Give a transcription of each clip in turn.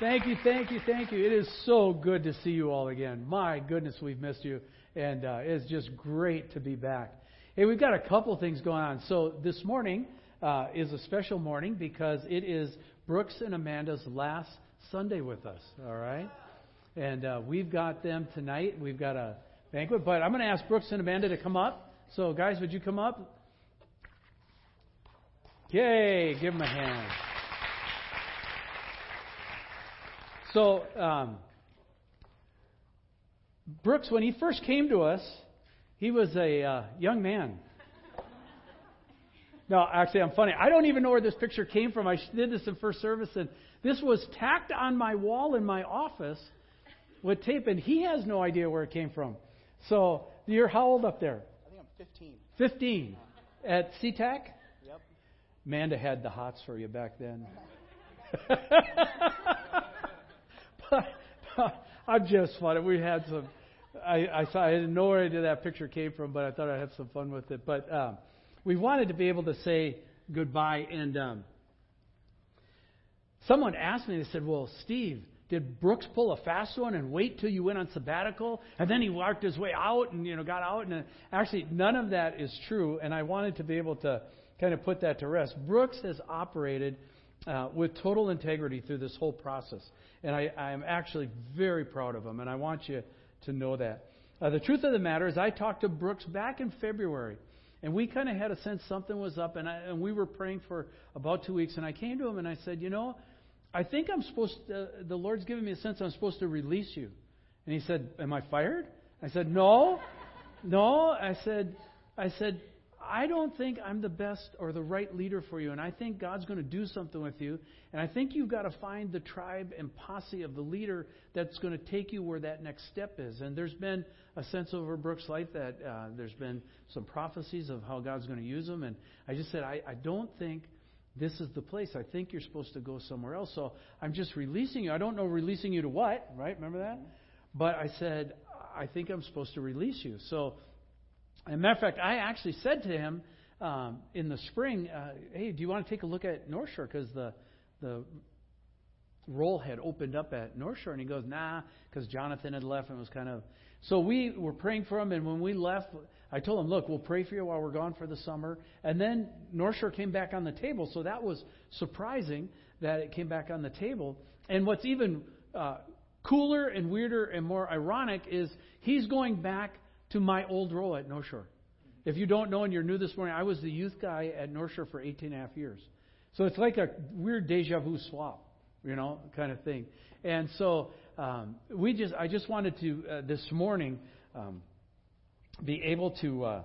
Thank you, thank you, thank you. It is so good to see you all again. My goodness, we've missed you, and uh, it's just great to be back. Hey, we've got a couple things going on. So this morning uh, is a special morning because it is Brooks and Amanda's last Sunday with us. All right, and uh, we've got them tonight. We've got a banquet, but I'm going to ask Brooks and Amanda to come up. So guys, would you come up? Yay! Give them a hand. So, um, Brooks, when he first came to us, he was a uh, young man. No, actually, I'm funny. I don't even know where this picture came from. I did this in first service, and this was tacked on my wall in my office with tape, and he has no idea where it came from. So, you're how old up there? I think I'm 15. 15. At SeaTac? Yep. Amanda had the hots for you back then. I'm just funny. We had some. I, I saw. I didn't know where that picture came from, but I thought I'd have some fun with it. But um, we wanted to be able to say goodbye, and um, someone asked me. They said, "Well, Steve, did Brooks pull a fast one and wait till you went on sabbatical, and then he worked his way out and you know got out?" And actually, none of that is true. And I wanted to be able to kind of put that to rest. Brooks has operated uh, with total integrity through this whole process. And I, I'm actually very proud of him, and I want you to know that. Uh, the truth of the matter is, I talked to Brooks back in February, and we kind of had a sense something was up, and, I, and we were praying for about two weeks. And I came to him and I said, You know, I think I'm supposed to, uh, the Lord's giving me a sense I'm supposed to release you. And he said, Am I fired? I said, No. No. I said, I said, I don't think I'm the best or the right leader for you, and I think God's going to do something with you. And I think you've got to find the tribe and posse of the leader that's going to take you where that next step is. And there's been a sense over Brooks' life that uh, there's been some prophecies of how God's going to use them. And I just said, I, I don't think this is the place. I think you're supposed to go somewhere else. So I'm just releasing you. I don't know releasing you to what, right? Remember that? But I said, I think I'm supposed to release you. So as a matter of fact, I actually said to him um, in the spring, uh, "Hey, do you want to take a look at North Shore? Because the the role had opened up at North Shore." And he goes, "Nah," because Jonathan had left and was kind of. So we were praying for him, and when we left, I told him, "Look, we'll pray for you while we're gone for the summer." And then North Shore came back on the table, so that was surprising that it came back on the table. And what's even uh, cooler and weirder and more ironic is he's going back to my old role at North Shore. If you don't know and you're new this morning, I was the youth guy at North Shore for 18 and a half years. So it's like a weird deja vu swap, you know, kind of thing. And so um, we just, I just wanted to uh, this morning um, be able to uh,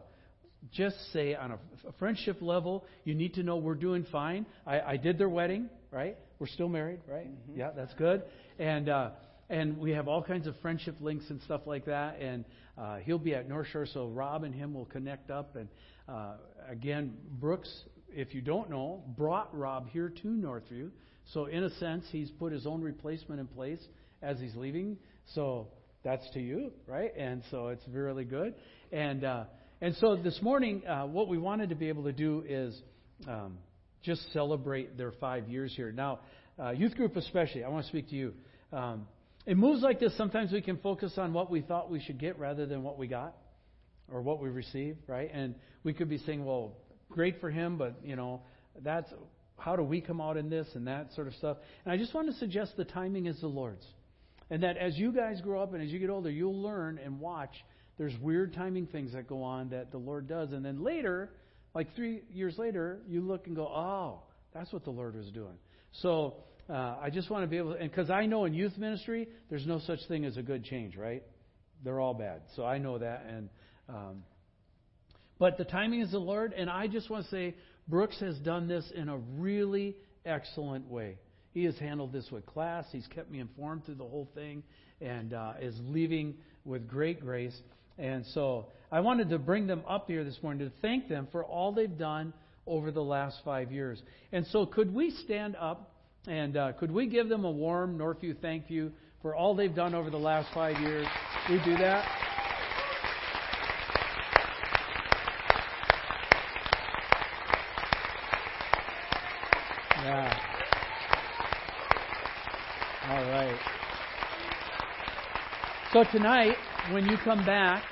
just say on a, a friendship level, you need to know we're doing fine. I, I did their wedding, right? We're still married, right? Mm-hmm. Yeah, that's good. And uh, and we have all kinds of friendship links and stuff like that. And uh, he'll be at North Shore, so Rob and him will connect up. And uh, again, Brooks, if you don't know, brought Rob here to Northview. So in a sense, he's put his own replacement in place as he's leaving. So that's to you, right? And so it's really good. And uh, and so this morning, uh, what we wanted to be able to do is um, just celebrate their five years here. Now, uh, youth group especially, I want to speak to you. Um, in moves like this, sometimes we can focus on what we thought we should get rather than what we got or what we received, right? And we could be saying, well, great for him, but, you know, that's how do we come out in this and that sort of stuff. And I just want to suggest the timing is the Lord's. And that as you guys grow up and as you get older, you'll learn and watch there's weird timing things that go on that the Lord does. And then later, like three years later, you look and go, oh, that's what the Lord was doing. So uh, I just want to be able to, and because I know in youth ministry, there's no such thing as a good change, right? They're all bad. So I know that. And, um, but the timing is the Lord, and I just want to say Brooks has done this in a really excellent way. He has handled this with class. He's kept me informed through the whole thing, and uh, is leaving with great grace. And so I wanted to bring them up here this morning to thank them for all they've done over the last five years. And so, could we stand up and uh, could we give them a warm Northview thank you for all they've done over the last five years? We do that? Yeah. All right. So tonight, when you come back,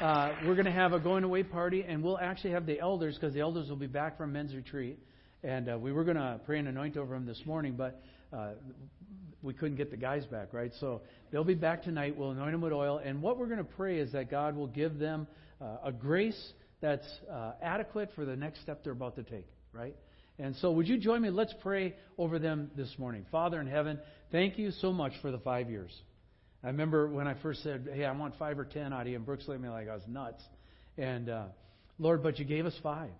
uh, we're going to have a going away party, and we'll actually have the elders because the elders will be back from men's retreat. And uh, we were going to pray and anoint over them this morning, but uh, we couldn't get the guys back, right? So they'll be back tonight. We'll anoint them with oil. And what we're going to pray is that God will give them uh, a grace that's uh, adequate for the next step they're about to take, right? And so, would you join me? Let's pray over them this morning. Father in heaven, thank you so much for the five years. I remember when I first said, "Hey, I want five or ten out of you," and Brooks looked at me like I was nuts. And uh, Lord, but you gave us five.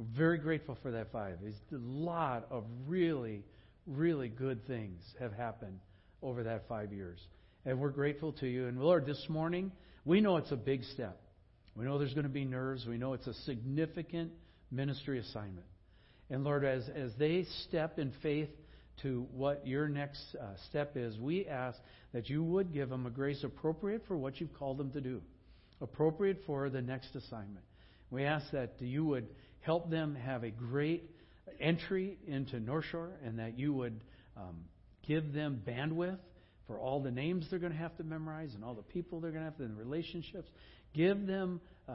Very grateful for that five. There's a lot of really, really good things have happened over that five years, and we're grateful to you. And Lord, this morning we know it's a big step. We know there's going to be nerves. We know it's a significant ministry assignment. And Lord, as, as they step in faith to what your next uh, step is, we ask that you would give them a grace appropriate for what you've called them to do, appropriate for the next assignment. We ask that you would help them have a great entry into North Shore and that you would um, give them bandwidth for all the names they're going to have to memorize and all the people they're going to have to, and relationships. Give them uh,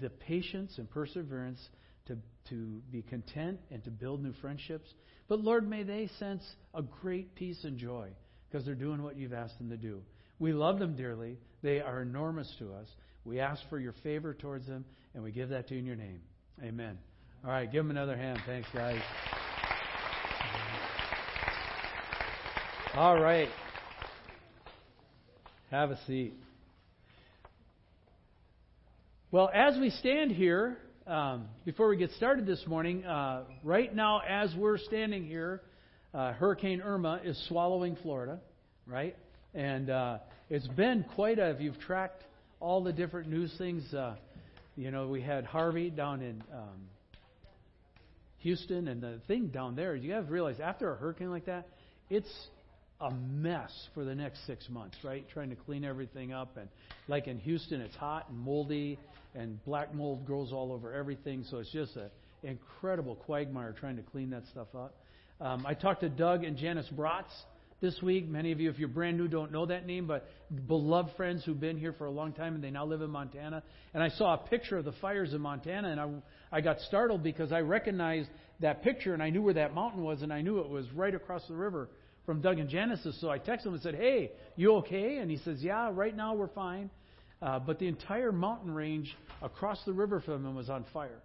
the patience and perseverance to, to be content and to build new friendships. But Lord, may they sense a great peace and joy because they're doing what you've asked them to do. We love them dearly. They are enormous to us. We ask for your favor towards them, and we give that to you in your name. Amen. All right, give them another hand. Thanks, guys. All right. Have a seat. Well, as we stand here, um, before we get started this morning, uh, right now, as we're standing here, uh, Hurricane Irma is swallowing Florida, right? And uh, it's been quite a, if you've tracked all the different news things, uh, you know, we had Harvey down in um, Houston, and the thing down there, you have to realize after a hurricane like that, it's a mess for the next six months, right? Trying to clean everything up. And like in Houston, it's hot and moldy and black mold grows all over everything. So it's just an incredible quagmire trying to clean that stuff up. Um, I talked to Doug and Janice Bratz this week. Many of you, if you're brand new, don't know that name, but beloved friends who've been here for a long time and they now live in Montana. And I saw a picture of the fires in Montana, and I, I got startled because I recognized that picture and I knew where that mountain was, and I knew it was right across the river from Doug and Janice. So I texted him and said, "Hey, you okay?" And he says, "Yeah, right now we're fine." Uh, but the entire mountain range across the river from him was on fire.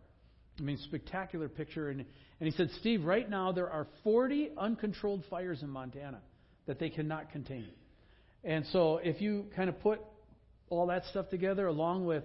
I mean, spectacular picture. And, and he said, Steve, right now there are 40 uncontrolled fires in Montana that they cannot contain. And so if you kind of put all that stuff together, along with,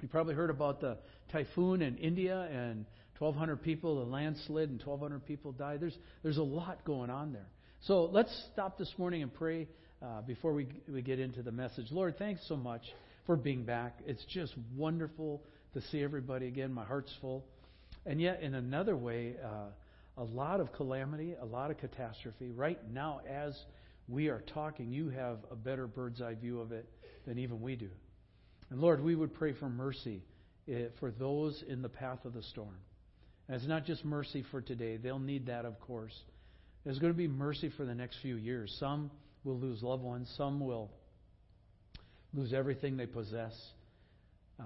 you probably heard about the typhoon in India and 1,200 people, the landslide, and 1,200 people died. There's, there's a lot going on there. So let's stop this morning and pray uh, before we, we get into the message. Lord, thanks so much for being back. It's just wonderful to see everybody again. My heart's full. And yet, in another way, uh, a lot of calamity, a lot of catastrophe. Right now, as we are talking, you have a better bird's eye view of it than even we do. And Lord, we would pray for mercy eh, for those in the path of the storm. And it's not just mercy for today, they'll need that, of course. There's going to be mercy for the next few years. Some will lose loved ones, some will lose everything they possess. Uh,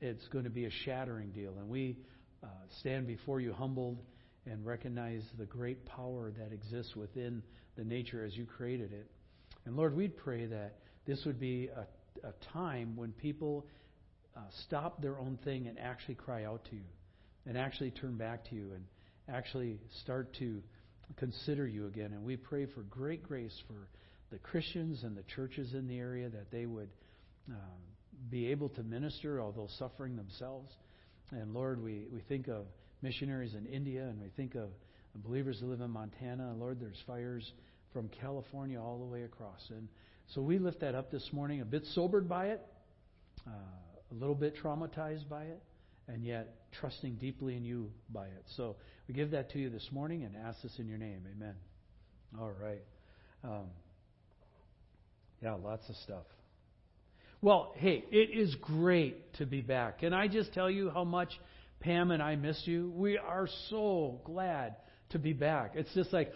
it's going to be a shattering deal. And we uh, stand before you humbled and recognize the great power that exists within the nature as you created it. And Lord, we'd pray that this would be a, a time when people uh, stop their own thing and actually cry out to you, and actually turn back to you, and actually start to consider you again. And we pray for great grace for the Christians and the churches in the area that they would um, be able to minister, although suffering themselves. And Lord, we, we think of missionaries in India and we think of believers who live in Montana. Lord, there's fires from California all the way across. And so we lift that up this morning, a bit sobered by it, uh, a little bit traumatized by it, and yet trusting deeply in you by it. So we give that to you this morning and ask this in your name. Amen. All right. Um, yeah, lots of stuff. Well, hey, it is great to be back. Can I just tell you how much Pam and I miss you? We are so glad to be back. It's just like,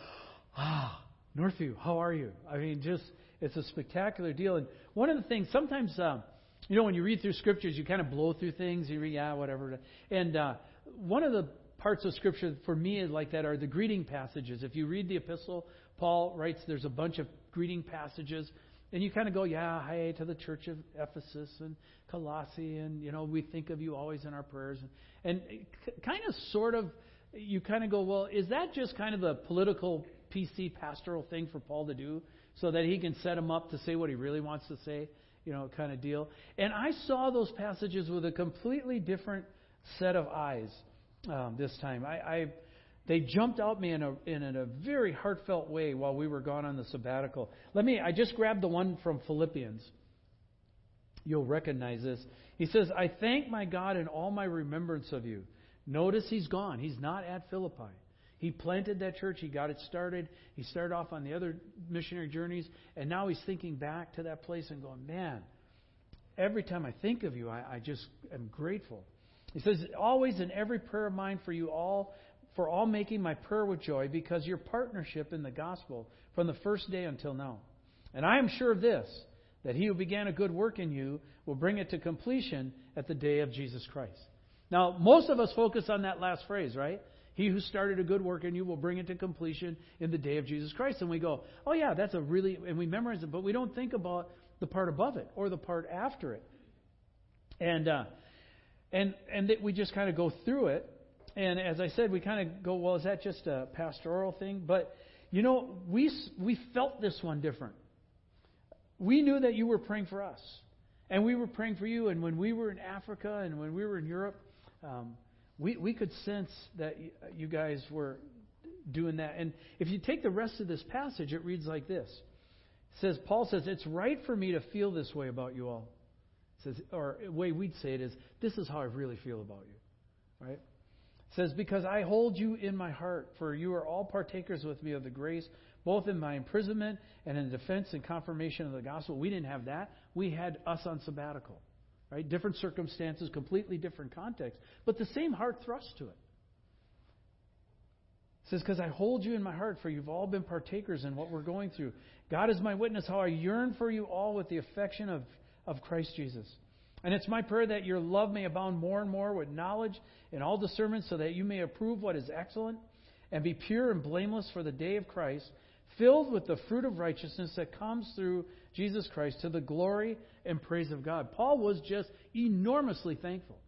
ah, Northview, how are you? I mean, just it's a spectacular deal. And one of the things, sometimes, um, you know, when you read through scriptures, you kind of blow through things. You read, yeah, whatever. And uh, one of the parts of scripture for me like that are the greeting passages. If you read the epistle, Paul writes there's a bunch of greeting passages. And you kind of go, yeah, hey, to the church of Ephesus and Colossae, and, you know, we think of you always in our prayers. And, and kind of sort of, you kind of go, well, is that just kind of the political PC pastoral thing for Paul to do so that he can set him up to say what he really wants to say, you know, kind of deal. And I saw those passages with a completely different set of eyes um, this time. I, I they jumped out me in a in a very heartfelt way while we were gone on the sabbatical. Let me. I just grabbed the one from Philippians. You'll recognize this. He says, "I thank my God in all my remembrance of you." Notice he's gone. He's not at Philippi. He planted that church. He got it started. He started off on the other missionary journeys. And now he's thinking back to that place and going, man, every time I think of you, I, I just am grateful. He says, always in every prayer of mine for you all, for all making my prayer with joy, because your partnership in the gospel from the first day until now. And I am sure of this, that he who began a good work in you will bring it to completion at the day of Jesus Christ. Now, most of us focus on that last phrase, right? He who started a good work in you will bring it to completion in the day of Jesus Christ. And we go, oh, yeah, that's a really, and we memorize it, but we don't think about the part above it or the part after it. And, uh, and, and that we just kind of go through it. And as I said, we kind of go, well, is that just a pastoral thing? But, you know, we, we felt this one different. We knew that you were praying for us. And we were praying for you. And when we were in Africa and when we were in Europe, um, we, we could sense that you guys were doing that. And if you take the rest of this passage, it reads like this. It says, Paul says, It's right for me to feel this way about you all. It says, or the way we'd say it is, This is how I really feel about you. Right? Says, Because I hold you in my heart, for you are all partakers with me of the grace, both in my imprisonment and in defense and confirmation of the gospel. We didn't have that. We had us on sabbatical. Right? Different circumstances, completely different context, but the same heart thrust to it. It says, Because I hold you in my heart, for you've all been partakers in what we're going through. God is my witness, how I yearn for you all with the affection of, of Christ Jesus. And it's my prayer that your love may abound more and more with knowledge and all discernment, so that you may approve what is excellent and be pure and blameless for the day of Christ, filled with the fruit of righteousness that comes through Jesus Christ to the glory and praise of God. Paul was just enormously thankful.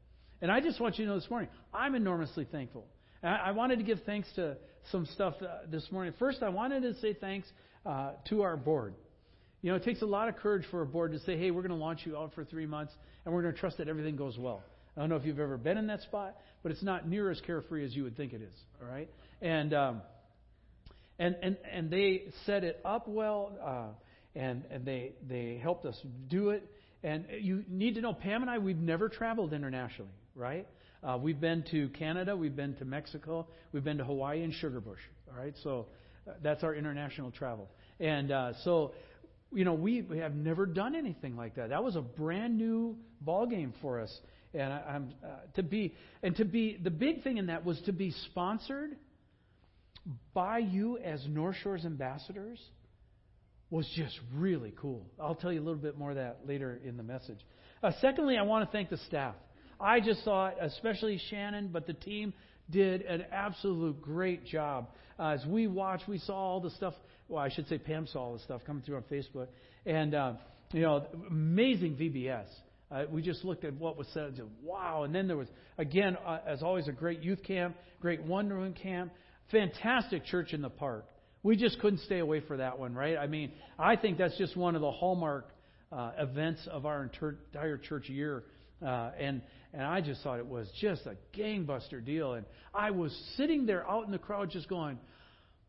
And I just want you to know this morning, I'm enormously thankful. I wanted to give thanks to some stuff uh, this morning. First, I wanted to say thanks uh, to our board. You know, it takes a lot of courage for a board to say, hey, we're going to launch you out for three months, and we're going to trust that everything goes well. I don't know if you've ever been in that spot, but it's not near as carefree as you would think it is. All right, and um, and and and they set it up well. Uh, and, and they, they helped us do it. And you need to know, Pam and I, we've never traveled internationally, right? Uh, we've been to Canada, we've been to Mexico, we've been to Hawaii and Sugarbush, all right? So uh, that's our international travel. And uh, so, you know, we, we have never done anything like that. That was a brand new ball game for us. And I, I'm uh, to be and to be the big thing in that was to be sponsored by you as North Shore's ambassadors was just really cool. I'll tell you a little bit more of that later in the message. Uh, secondly, I want to thank the staff. I just thought, especially Shannon, but the team did an absolute great job. Uh, as we watched, we saw all the stuff. Well, I should say Pam saw all the stuff coming through on Facebook, and uh, you know, amazing VBS. Uh, we just looked at what was said and said, wow. And then there was, again, uh, as always, a great youth camp, great room camp, fantastic church in the park. We just couldn't stay away for that one, right? I mean, I think that's just one of the hallmark uh, events of our entire church year. Uh, and and I just thought it was just a gangbuster deal. And I was sitting there out in the crowd just going,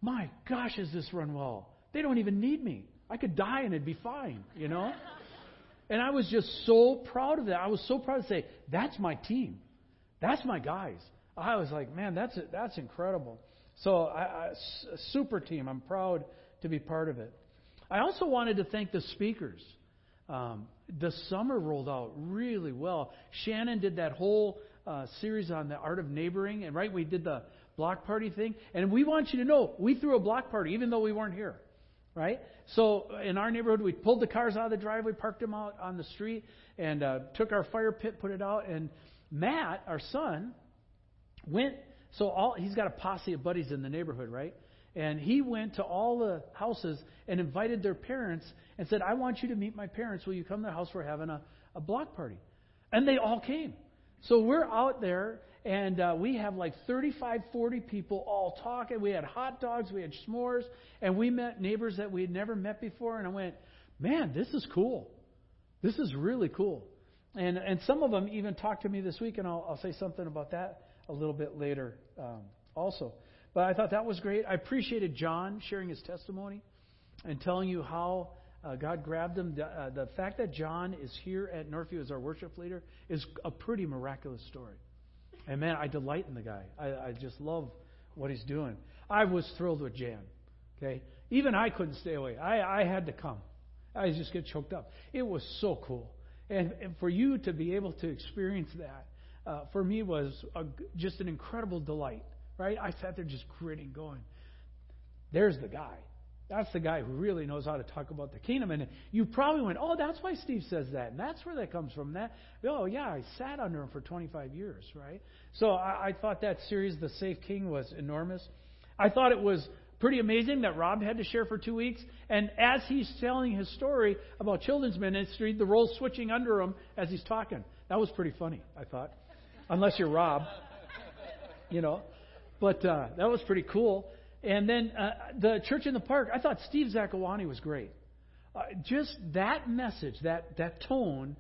my gosh, has this run well? They don't even need me. I could die and it'd be fine, you know? and I was just so proud of that. I was so proud to say, that's my team. That's my guys. I was like, man, that's that's incredible. So, I, I, super team. I'm proud to be part of it. I also wanted to thank the speakers. Um, the summer rolled out really well. Shannon did that whole uh, series on the art of neighboring, and right, we did the block party thing. And we want you to know, we threw a block party, even though we weren't here. right? So in our neighborhood, we pulled the cars out of the driveway, parked them out on the street, and uh, took our fire pit, put it out. And Matt, our son, went. So all he's got a posse of buddies in the neighborhood, right? And he went to all the houses and invited their parents and said, "I want you to meet my parents. Will you come to the house? We're having a, a block party." And they all came. So we're out there, and uh, we have like 35, 40 people all talking. We had hot dogs, we had s'mores, and we met neighbors that we had never met before. And I went, man, this is cool. This is really cool. And and some of them even talked to me this week, and I'll, I'll say something about that a little bit later um, also. But I thought that was great. I appreciated John sharing his testimony and telling you how uh, God grabbed him. The, uh, the fact that John is here at Northview as our worship leader is a pretty miraculous story. And man, I delight in the guy. I, I just love what he's doing. I was thrilled with Jan. Okay, even I couldn't stay away. I, I had to come. I just get choked up. It was so cool, and, and for you to be able to experience that, uh, for me was a, just an incredible delight. Right? I sat there just grinning, going, "There's the guy." That's the guy who really knows how to talk about the kingdom. And you probably went, oh, that's why Steve says that. And that's where that comes from. That, oh, yeah, I sat under him for 25 years, right? So I, I thought that series, The Safe King, was enormous. I thought it was pretty amazing that Rob had to share for two weeks. And as he's telling his story about children's ministry, the role's switching under him as he's talking. That was pretty funny, I thought. Unless you're Rob, you know. But uh, that was pretty cool. And then uh, the church in the park, I thought Steve Zakawani was great. Uh, just that message, that, that tone,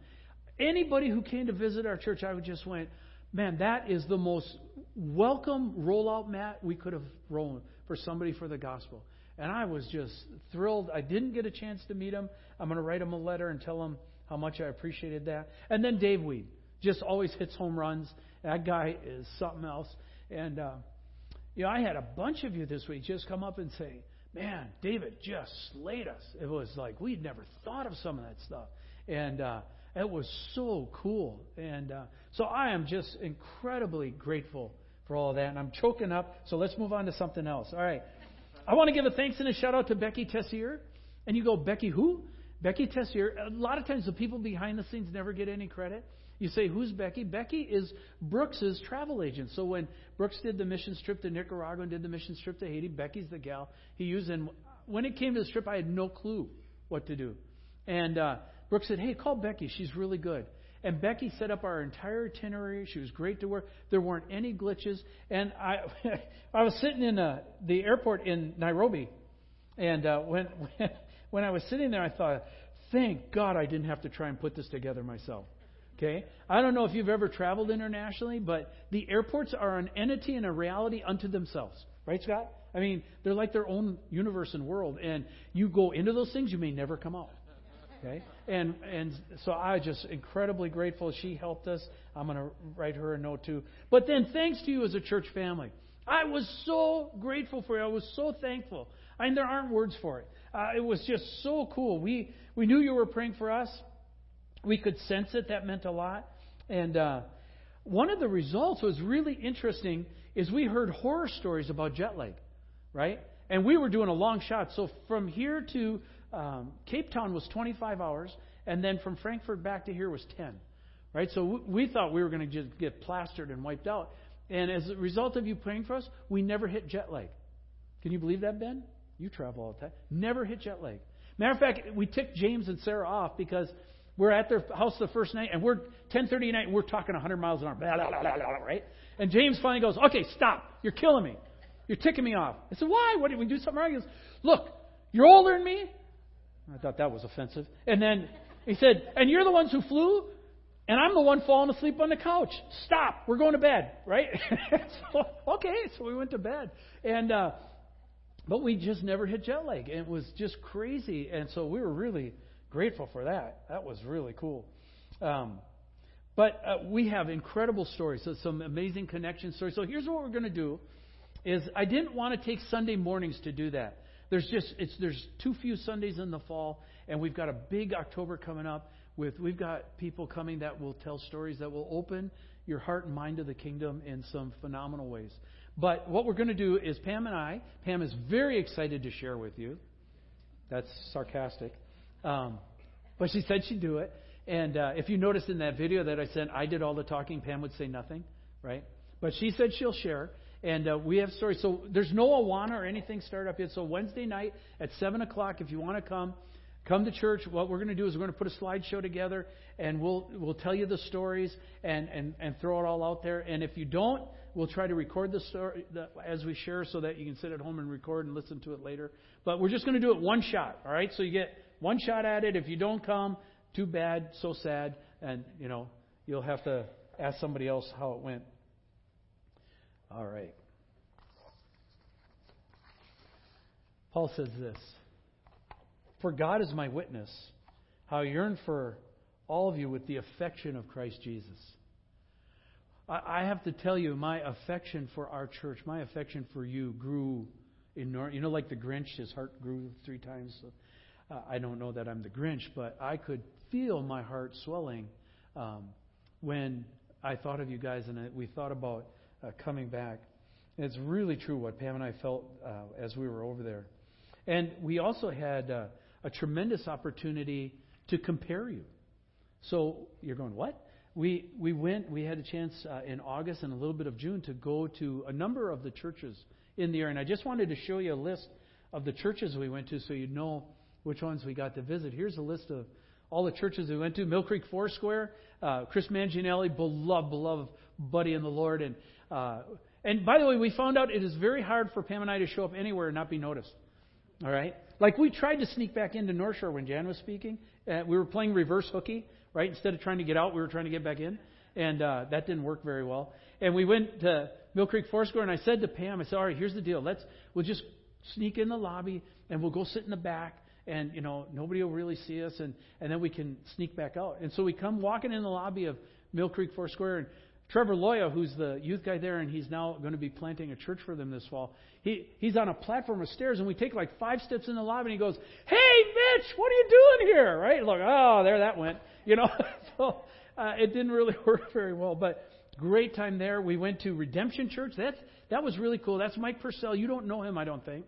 anybody who came to visit our church, I would just went, man, that is the most welcome rollout mat we could have rolled for somebody for the gospel. And I was just thrilled. I didn't get a chance to meet him. I'm going to write him a letter and tell him how much I appreciated that. And then Dave Weed just always hits home runs. That guy is something else. And uh, you know, I had a bunch of you this week just come up and say, man, David just slayed us. It was like we'd never thought of some of that stuff. And uh, it was so cool. And uh, so I am just incredibly grateful for all that. And I'm choking up, so let's move on to something else. All right. I want to give a thanks and a shout out to Becky Tessier. And you go, Becky who? Becky Tessier. A lot of times the people behind the scenes never get any credit. You say, who's Becky? Becky is Brooks's travel agent. So when Brooks did the mission trip to Nicaragua and did the mission trip to Haiti, Becky's the gal he used. And when it came to the trip, I had no clue what to do. And uh, Brooks said, hey, call Becky. She's really good. And Becky set up our entire itinerary. She was great to work. There weren't any glitches. And I, I was sitting in uh, the airport in Nairobi, and uh, when, when when I was sitting there, I thought, thank God I didn't have to try and put this together myself. Okay? I don't know if you've ever traveled internationally, but the airports are an entity and a reality unto themselves. Right, Scott? I mean, they're like their own universe and world. And you go into those things, you may never come out. Okay? And and so I just incredibly grateful she helped us. I'm going to write her a note too. But then thanks to you as a church family. I was so grateful for you. I was so thankful. I mean, there aren't words for it. Uh, it was just so cool. We we knew you were praying for us. We could sense it. That meant a lot. And uh, one of the results was really interesting. Is we heard horror stories about jet lag, right? And we were doing a long shot. So from here to um, Cape Town was 25 hours, and then from Frankfurt back to here was 10. Right? So we thought we were going to just get plastered and wiped out. And as a result of you praying for us, we never hit jet lag. Can you believe that, Ben? You travel all the time. Never hit jet lag. Matter of fact, we ticked James and Sarah off because we're at their house the first night, and we're 10:30 at night, and we're talking 100 miles an hour, blah, blah, blah, right? And James finally goes, "Okay, stop! You're killing me. You're ticking me off." I said, "Why? What did we do something wrong?" He goes, "Look, you're older than me." I thought that was offensive. And then he said, "And you're the ones who flew, and I'm the one falling asleep on the couch. Stop! We're going to bed, right?" so, okay, so we went to bed, and uh, but we just never hit jet lag. It was just crazy, and so we were really grateful for that. That was really cool. Um, but uh, we have incredible stories, so some amazing connection stories. So here's what we're going to do: is I didn't want to take Sunday mornings to do that. There's just it's there's too few Sundays in the fall, and we've got a big October coming up. With we've got people coming that will tell stories that will open your heart and mind to the kingdom in some phenomenal ways. But what we're going to do is Pam and I. Pam is very excited to share with you That's sarcastic. Um, but she said she'd do it. And uh, if you notice in that video that I sent, I did all the talking. Pam would say nothing, right? But she said she'll share. And uh, we have stories. So there's no Awana or anything started up yet. So Wednesday night at 7 o'clock, if you want to come, come to church. What we're going to do is we're going to put a slideshow together, and we'll we'll tell you the stories and, and, and throw it all out there. And if you don't, we'll try to record the story the, as we share so that you can sit at home and record and listen to it later. But we're just going to do it one shot, all right? So you get one shot at it. If you don't come, too bad, so sad, and you know you'll have to ask somebody else how it went. All right. Paul says this For God is my witness, how I yearn for all of you with the affection of Christ Jesus. I have to tell you, my affection for our church, my affection for you grew enormous. You know, like the Grinch, his heart grew three times. Uh, I don't know that I'm the Grinch, but I could feel my heart swelling um, when I thought of you guys and we thought about uh, coming back. And it's really true what Pam and I felt uh, as we were over there. And we also had uh, a tremendous opportunity to compare you. So you're going, what? We, we went, we had a chance uh, in August and a little bit of June to go to a number of the churches in the area. And I just wanted to show you a list of the churches we went to so you'd know which ones we got to visit. Here's a list of all the churches we went to. Mill Creek Foursquare, uh, Chris Manginelli, beloved, beloved buddy in the Lord. And, uh, and by the way, we found out it is very hard for Pam and I to show up anywhere and not be noticed. All right? Like we tried to sneak back into North Shore when Jan was speaking. Uh, we were playing reverse hooky, right? Instead of trying to get out, we were trying to get back in. And uh, that didn't work very well. And we went to Mill Creek Foursquare, and I said to Pam, I said, all right, here's the deal. Let's, we'll just sneak in the lobby, and we'll go sit in the back, and, you know, nobody will really see us, and, and then we can sneak back out. And so we come walking in the lobby of Mill Creek Foursquare, and Trevor Loya, who's the youth guy there, and he's now going to be planting a church for them this fall. He he's on a platform of stairs, and we take like five steps in the lobby, and he goes, "Hey, Mitch, what are you doing here?" Right? Look, oh, there that went. You know, so uh, it didn't really work very well, but great time there. We went to Redemption Church. That's that was really cool. That's Mike Purcell. You don't know him, I don't think,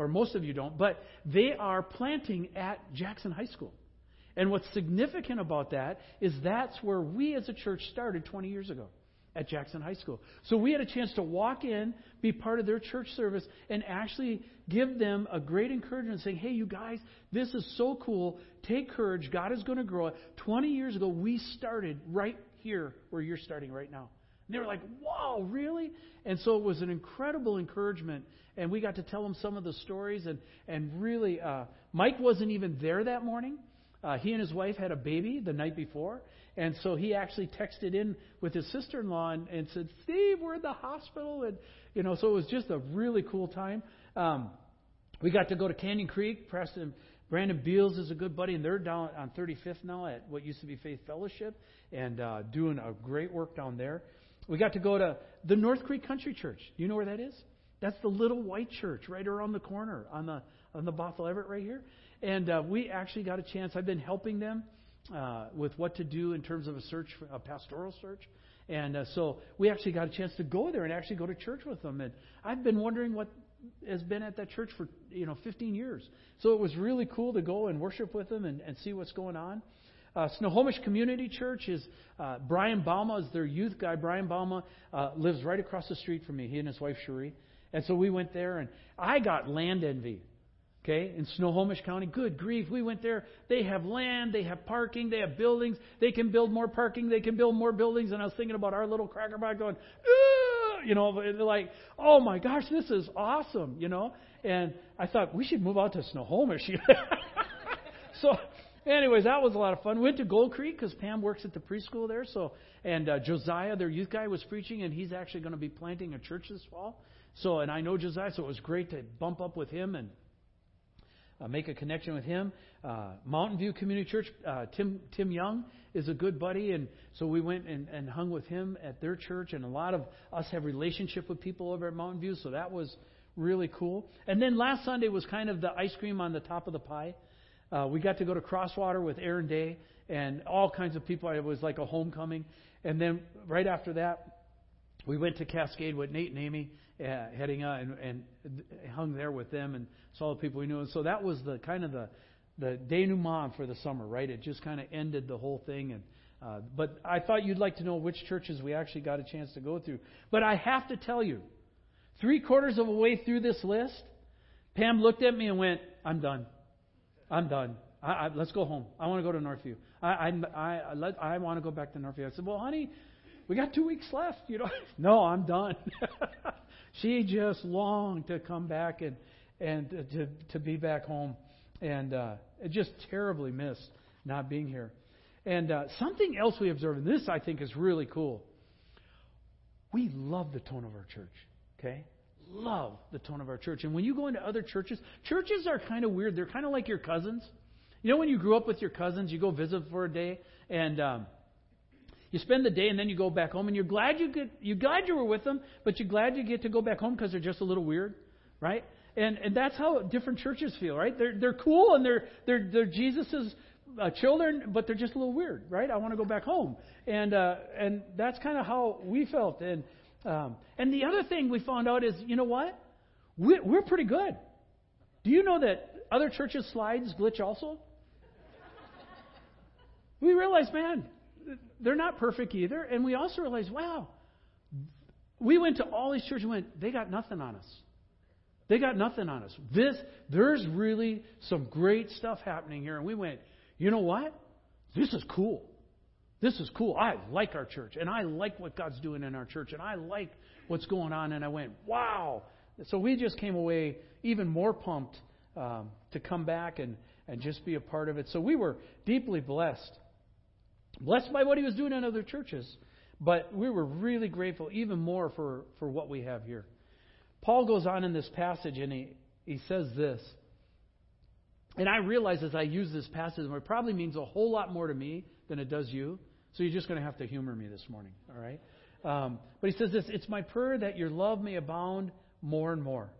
or most of you don't, but they are planting at Jackson High School. And what's significant about that is that's where we as a church started 20 years ago at Jackson High School. So we had a chance to walk in, be part of their church service, and actually give them a great encouragement saying, hey, you guys, this is so cool. Take courage. God is going to grow it. 20 years ago, we started right here where you're starting right now. And they were like, wow, really? And so it was an incredible encouragement. And we got to tell them some of the stories. And, and really, uh, Mike wasn't even there that morning. Uh, he and his wife had a baby the night before, and so he actually texted in with his sister-in-law and, and said, "Steve, we're in the hospital," and you know, so it was just a really cool time. Um, we got to go to Canyon Creek. Pastor Brandon Beals is a good buddy, and they're down on 35th now at what used to be Faith Fellowship, and uh, doing a great work down there. We got to go to the North Creek Country Church. You know where that is? That's the little white church right around the corner on the on the Bothell Everett right here. And uh, we actually got a chance. I've been helping them uh, with what to do in terms of a search, a pastoral search. And uh, so we actually got a chance to go there and actually go to church with them. And I've been wondering what has been at that church for you know 15 years. So it was really cool to go and worship with them and, and see what's going on. Uh, Snohomish Community Church is uh, Brian Bauma is their youth guy. Brian Bauma uh, lives right across the street from me. He and his wife Cherie. And so we went there, and I got land envy. Okay, in Snohomish County, good grief, we went there. They have land, they have parking, they have buildings. They can build more parking, they can build more buildings. And I was thinking about our little cracker box going, you know, like, oh my gosh, this is awesome, you know. And I thought we should move out to Snohomish. so, anyways, that was a lot of fun. Went to Gold Creek because Pam works at the preschool there. So, and uh, Josiah, their youth guy, was preaching, and he's actually going to be planting a church this fall. So, and I know Josiah, so it was great to bump up with him and uh, make a connection with him. Uh, Mountain View Community Church, uh, Tim Tim Young is a good buddy, and so we went and, and hung with him at their church. And a lot of us have relationship with people over at Mountain View, so that was really cool. And then last Sunday was kind of the ice cream on the top of the pie. Uh, we got to go to Crosswater with Aaron Day and all kinds of people. It was like a homecoming. And then right after that, we went to Cascade with Nate and Amy uh, heading out and, and hung there with them and saw the people we knew. And so that was the kind of the the denouement for the summer, right? It just kind of ended the whole thing. And uh, but I thought you'd like to know which churches we actually got a chance to go through. But I have to tell you, three quarters of a way through this list, Pam looked at me and went, "I'm done. I'm done. I, I, let's go home. I want to go to Northview. I I I, let, I want to go back to Northview." I said, "Well, honey." We got two weeks left, you know. no, I'm done. she just longed to come back and and to to be back home, and uh, just terribly missed not being here. And uh, something else we observe, and this I think is really cool. We love the tone of our church. Okay, love the tone of our church. And when you go into other churches, churches are kind of weird. They're kind of like your cousins. You know, when you grew up with your cousins, you go visit for a day, and um, you spend the day and then you go back home and you're glad you get you're glad you were with them, but you're glad you get to go back home because they're just a little weird, right? And and that's how different churches feel, right? They're they're cool and they're they're they're Jesus's uh, children, but they're just a little weird, right? I want to go back home, and uh, and that's kind of how we felt. And um, and the other thing we found out is, you know what? We're, we're pretty good. Do you know that other churches' slides glitch also? we realized, man, they're not perfect either. And we also realized, wow, we went to all these churches and went, they got nothing on us. They got nothing on us. This, there's really some great stuff happening here. And we went, you know what? This is cool. This is cool. I like our church, and I like what God's doing in our church, and I like what's going on. And I went, wow. So we just came away even more pumped um, to come back and, and just be a part of it. So we were deeply blessed blessed by what he was doing in other churches, but we were really grateful even more for, for what we have here. Paul goes on in this passage and he, he says this. And I realize as I use this passage, it probably means a whole lot more to me than it does you. So you're just going to have to humor me this morning, all right? Um, but he says this It's my prayer that your love may abound more and more.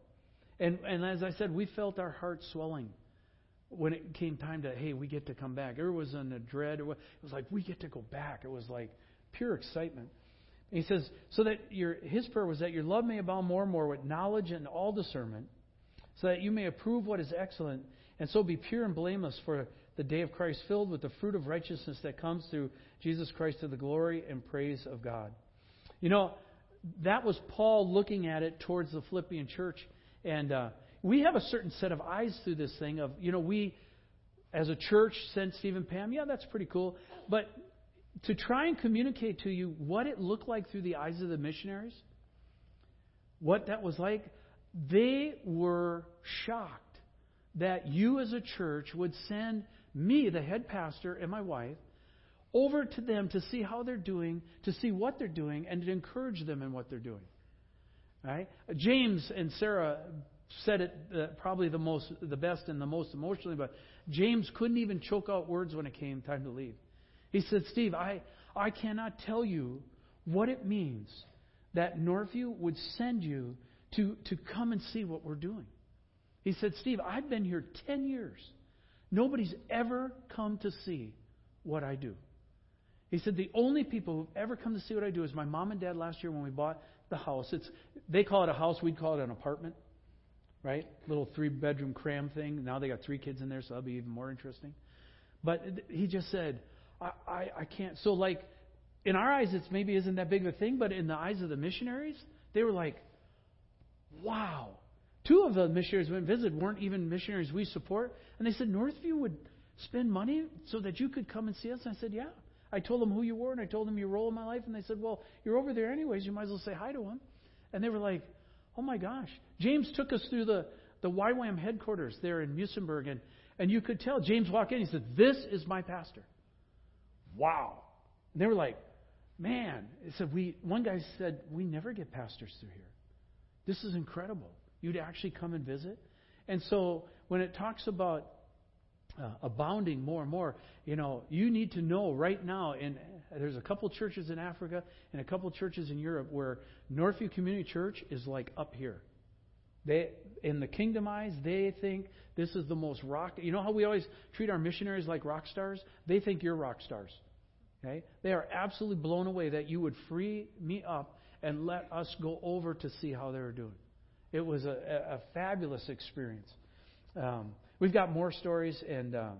And, and as I said, we felt our hearts swelling when it came time to, hey, we get to come back. There was in a dread. It was like, we get to go back. It was like pure excitement. And he says, so that your, his prayer was that your love may abound more and more with knowledge and all discernment, so that you may approve what is excellent, and so be pure and blameless for the day of Christ, filled with the fruit of righteousness that comes through Jesus Christ to the glory and praise of God. You know, that was Paul looking at it towards the Philippian church. And uh, we have a certain set of eyes through this thing of, you know, we as a church sent Stephen Pam. Yeah, that's pretty cool. But to try and communicate to you what it looked like through the eyes of the missionaries, what that was like, they were shocked that you as a church would send me, the head pastor, and my wife over to them to see how they're doing, to see what they're doing, and to encourage them in what they're doing. Right? James and Sarah said it uh, probably the most, the best and the most emotionally, but James couldn't even choke out words when it came time to leave. He said, Steve, I, I cannot tell you what it means that Northview would send you to, to come and see what we're doing. He said, Steve, I've been here 10 years. Nobody's ever come to see what I do. He said, the only people who've ever come to see what I do is my mom and dad last year when we bought the house. It's, they call it a house, we'd call it an apartment right? Little three bedroom cram thing. Now they got three kids in there, so that'll be even more interesting. But he just said, I, I, I can't. So, like, in our eyes, it's maybe isn't that big of a thing, but in the eyes of the missionaries, they were like, wow. Two of the missionaries and visited weren't even missionaries we support. And they said, Northview would spend money so that you could come and see us? And I said, yeah. I told them who you were, and I told them your role in my life. And they said, well, you're over there anyways. You might as well say hi to him. And they were like, Oh my gosh. James took us through the, the YWAM headquarters there in Muizenberg, and, and you could tell. James walked in, he said, This is my pastor. Wow. And they were like, Man. It said, we, one guy said, We never get pastors through here. This is incredible. You'd actually come and visit. And so when it talks about uh, abounding more and more, you know, you need to know right now. And there's a couple churches in Africa and a couple churches in Europe where Northview Community Church is like up here. They, in the kingdom eyes, they think this is the most rock. You know how we always treat our missionaries like rock stars? They think you're rock stars. Okay? They are absolutely blown away that you would free me up and let us go over to see how they were doing. It was a, a, a fabulous experience. Um, we've got more stories, and um,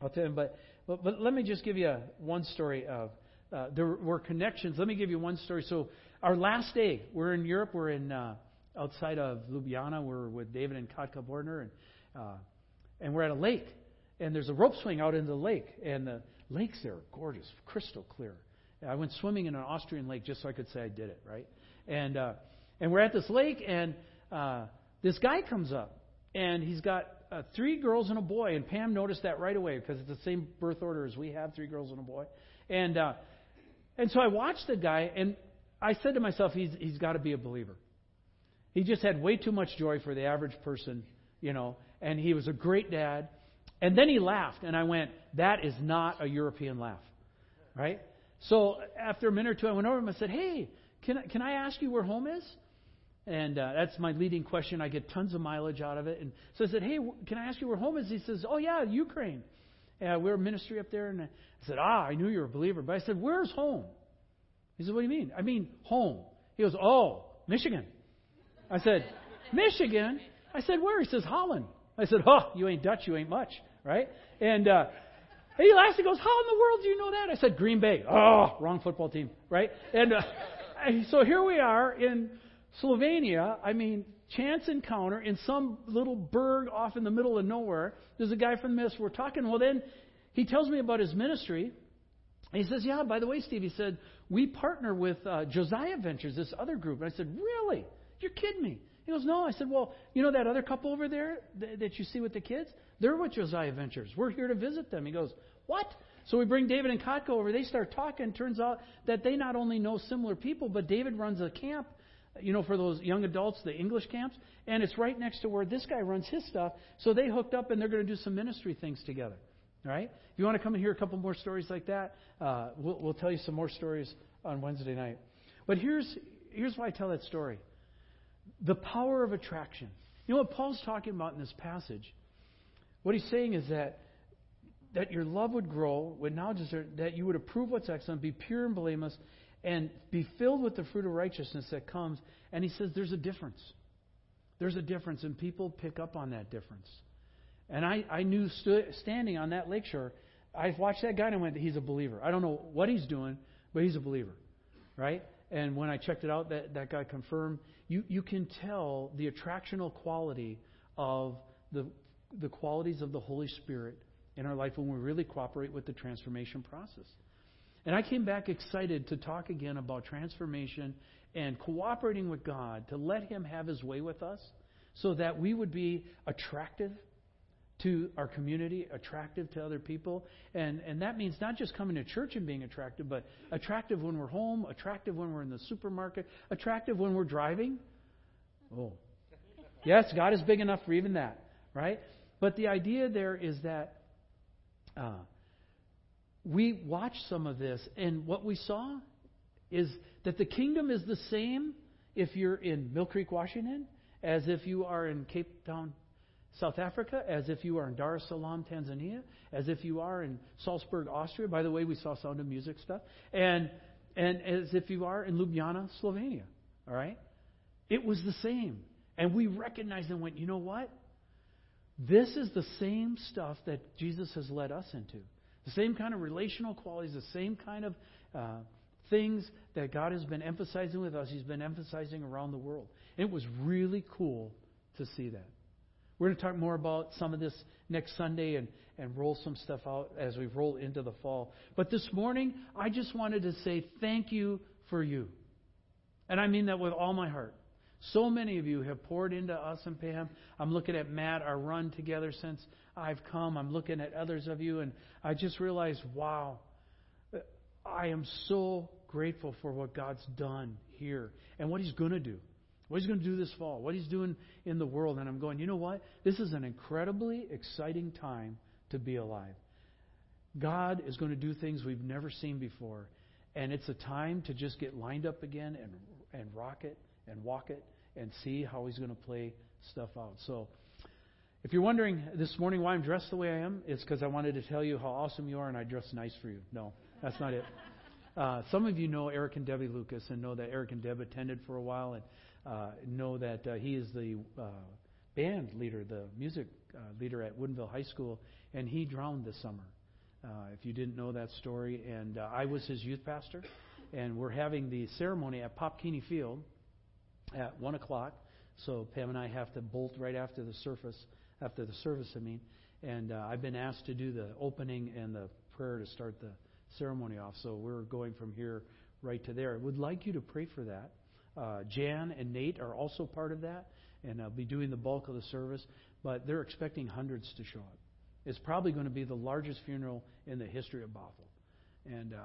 I'll tell you. But, but but let me just give you a, one story of uh, there were connections. Let me give you one story. So our last day, we're in Europe. We're in uh, outside of Ljubljana. We're with David and Katka Bordner, and uh, and we're at a lake. And there's a rope swing out into the lake, and the lakes there are gorgeous, crystal clear. I went swimming in an Austrian lake just so I could say I did it, right? And uh, and we're at this lake, and uh, this guy comes up, and he's got uh, three girls and a boy. And Pam noticed that right away because it's the same birth order as we have, three girls and a boy. And uh, and so I watched the guy, and I said to myself, he's he's got to be a believer. He just had way too much joy for the average person, you know. And he was a great dad. And then he laughed, and I went, that is not a European laugh, right? So after a minute or two, I went over him and said, hey, can I, can I ask you where home is? And uh, that's my leading question. I get tons of mileage out of it. And so I said, Hey, can I ask you where home is? He says, Oh, yeah, Ukraine. Yeah, we're a ministry up there. And I said, Ah, I knew you were a believer. But I said, Where's home? He said, What do you mean? I mean, home. He goes, Oh, Michigan. I said, Michigan? I said, Where? He says, Holland. I said, Oh, you ain't Dutch, you ain't much, right? And, uh, he laughs and goes, How in the world do you know that? I said, Green Bay. Oh, wrong football team, right? And uh, so here we are in Slovenia, I mean, chance encounter in some little burg off in the middle of nowhere. There's a guy from the this. We're talking. Well, then he tells me about his ministry. He says, Yeah, by the way, Steve, he said, we partner with uh, Josiah Ventures, this other group. And I said, Really? You're kidding me. He goes, No. I said, Well, you know that other couple over there th- that you see with the kids? They're with Josiah Ventures. We're here to visit them. He goes, What? So we bring David and Katka over. They start talking. Turns out that they not only know similar people, but David runs a camp you know, for those young adults, the English camps, and it's right next to where this guy runs his stuff. So they hooked up and they're going to do some ministry things together. All right? If you want to come and hear a couple more stories like that, uh, we'll, we'll tell you some more stories on Wednesday night. But here's here's why I tell that story: the power of attraction. You know what Paul's talking about in this passage? What he's saying is that that your love would grow, would now desert, that you would approve what's excellent, be pure and blameless, and be filled with the fruit of righteousness that comes. And he says there's a difference. There's a difference, and people pick up on that difference. And I, I knew stu- standing on that lakeshore, I watched that guy and I went, he's a believer. I don't know what he's doing, but he's a believer. Right? And when I checked it out, that, that guy confirmed. You, you can tell the attractional quality of the, the qualities of the Holy Spirit in our life when we really cooperate with the transformation process. And I came back excited to talk again about transformation and cooperating with God to let Him have His way with us so that we would be attractive to our community, attractive to other people. And, and that means not just coming to church and being attractive, but attractive when we're home, attractive when we're in the supermarket, attractive when we're driving. Oh. Yes, God is big enough for even that, right? But the idea there is that. Uh, we watched some of this, and what we saw is that the kingdom is the same if you're in Mill Creek, Washington, as if you are in Cape Town, South Africa, as if you are in Dar es Salaam, Tanzania, as if you are in Salzburg, Austria. By the way, we saw Sound of Music stuff, and and as if you are in Ljubljana, Slovenia. All right, it was the same, and we recognized and went, you know what? This is the same stuff that Jesus has led us into. The same kind of relational qualities, the same kind of uh, things that God has been emphasizing with us, He's been emphasizing around the world. It was really cool to see that. We're going to talk more about some of this next Sunday and, and roll some stuff out as we roll into the fall. But this morning, I just wanted to say thank you for you. And I mean that with all my heart. So many of you have poured into us and Pam. I'm looking at Matt, our run together since I've come. I'm looking at others of you, and I just realized, wow, I am so grateful for what God's done here and what He's going to do. What He's going to do this fall, what He's doing in the world. And I'm going, you know what? This is an incredibly exciting time to be alive. God is going to do things we've never seen before. And it's a time to just get lined up again and, and rock it and walk it and see how He's going to play stuff out. So, if you're wondering this morning why I'm dressed the way I am, it's because I wanted to tell you how awesome you are and I dress nice for you. No, that's not it. Uh, some of you know Eric and Debbie Lucas and know that Eric and Deb attended for a while and uh, know that uh, he is the uh, band leader, the music uh, leader at Woodinville High School, and he drowned this summer. Uh, if you didn't know that story, and uh, I was his youth pastor, and we're having the ceremony at Pop Keeney Field at one o'clock. So Pam and I have to bolt right after the surface, after the service. I mean, and uh, I've been asked to do the opening and the prayer to start the ceremony off. So we're going from here right to there. I would like you to pray for that. Uh, Jan and Nate are also part of that, and I'll be doing the bulk of the service. But they're expecting hundreds to show up. It's probably going to be the largest funeral in the history of Bothell, and uh,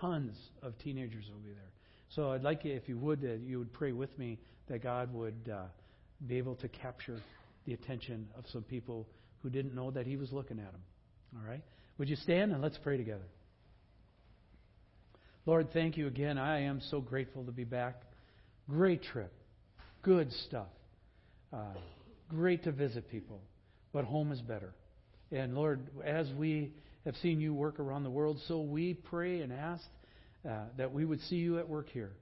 tons of teenagers will be there. So I'd like you, if you would, that you would pray with me that God would uh, be able to capture the attention of some people who didn't know that He was looking at them. All right? Would you stand and let's pray together? Lord, thank you again. I am so grateful to be back. Great trip. Good stuff. Uh, great to visit people. But home is better. And Lord, as we have seen you work around the world, so we pray and ask uh, that we would see you at work here.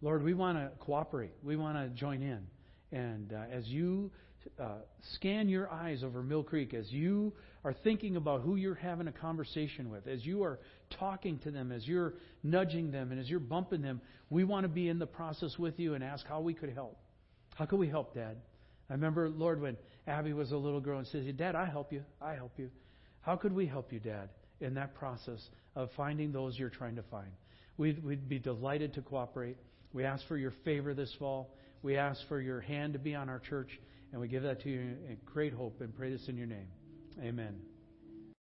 Lord, we want to cooperate. We want to join in. And uh, as you uh, scan your eyes over Mill Creek, as you are thinking about who you're having a conversation with, as you are talking to them, as you're nudging them, and as you're bumping them, we want to be in the process with you and ask how we could help. How could we help, Dad? I remember, Lord, when Abby was a little girl and says, Dad, I help you. I help you. How could we help you, Dad, in that process of finding those you're trying to find? We'd, we'd be delighted to cooperate. We ask for your favor this fall. We ask for your hand to be on our church, and we give that to you in great hope and pray this in your name. Amen.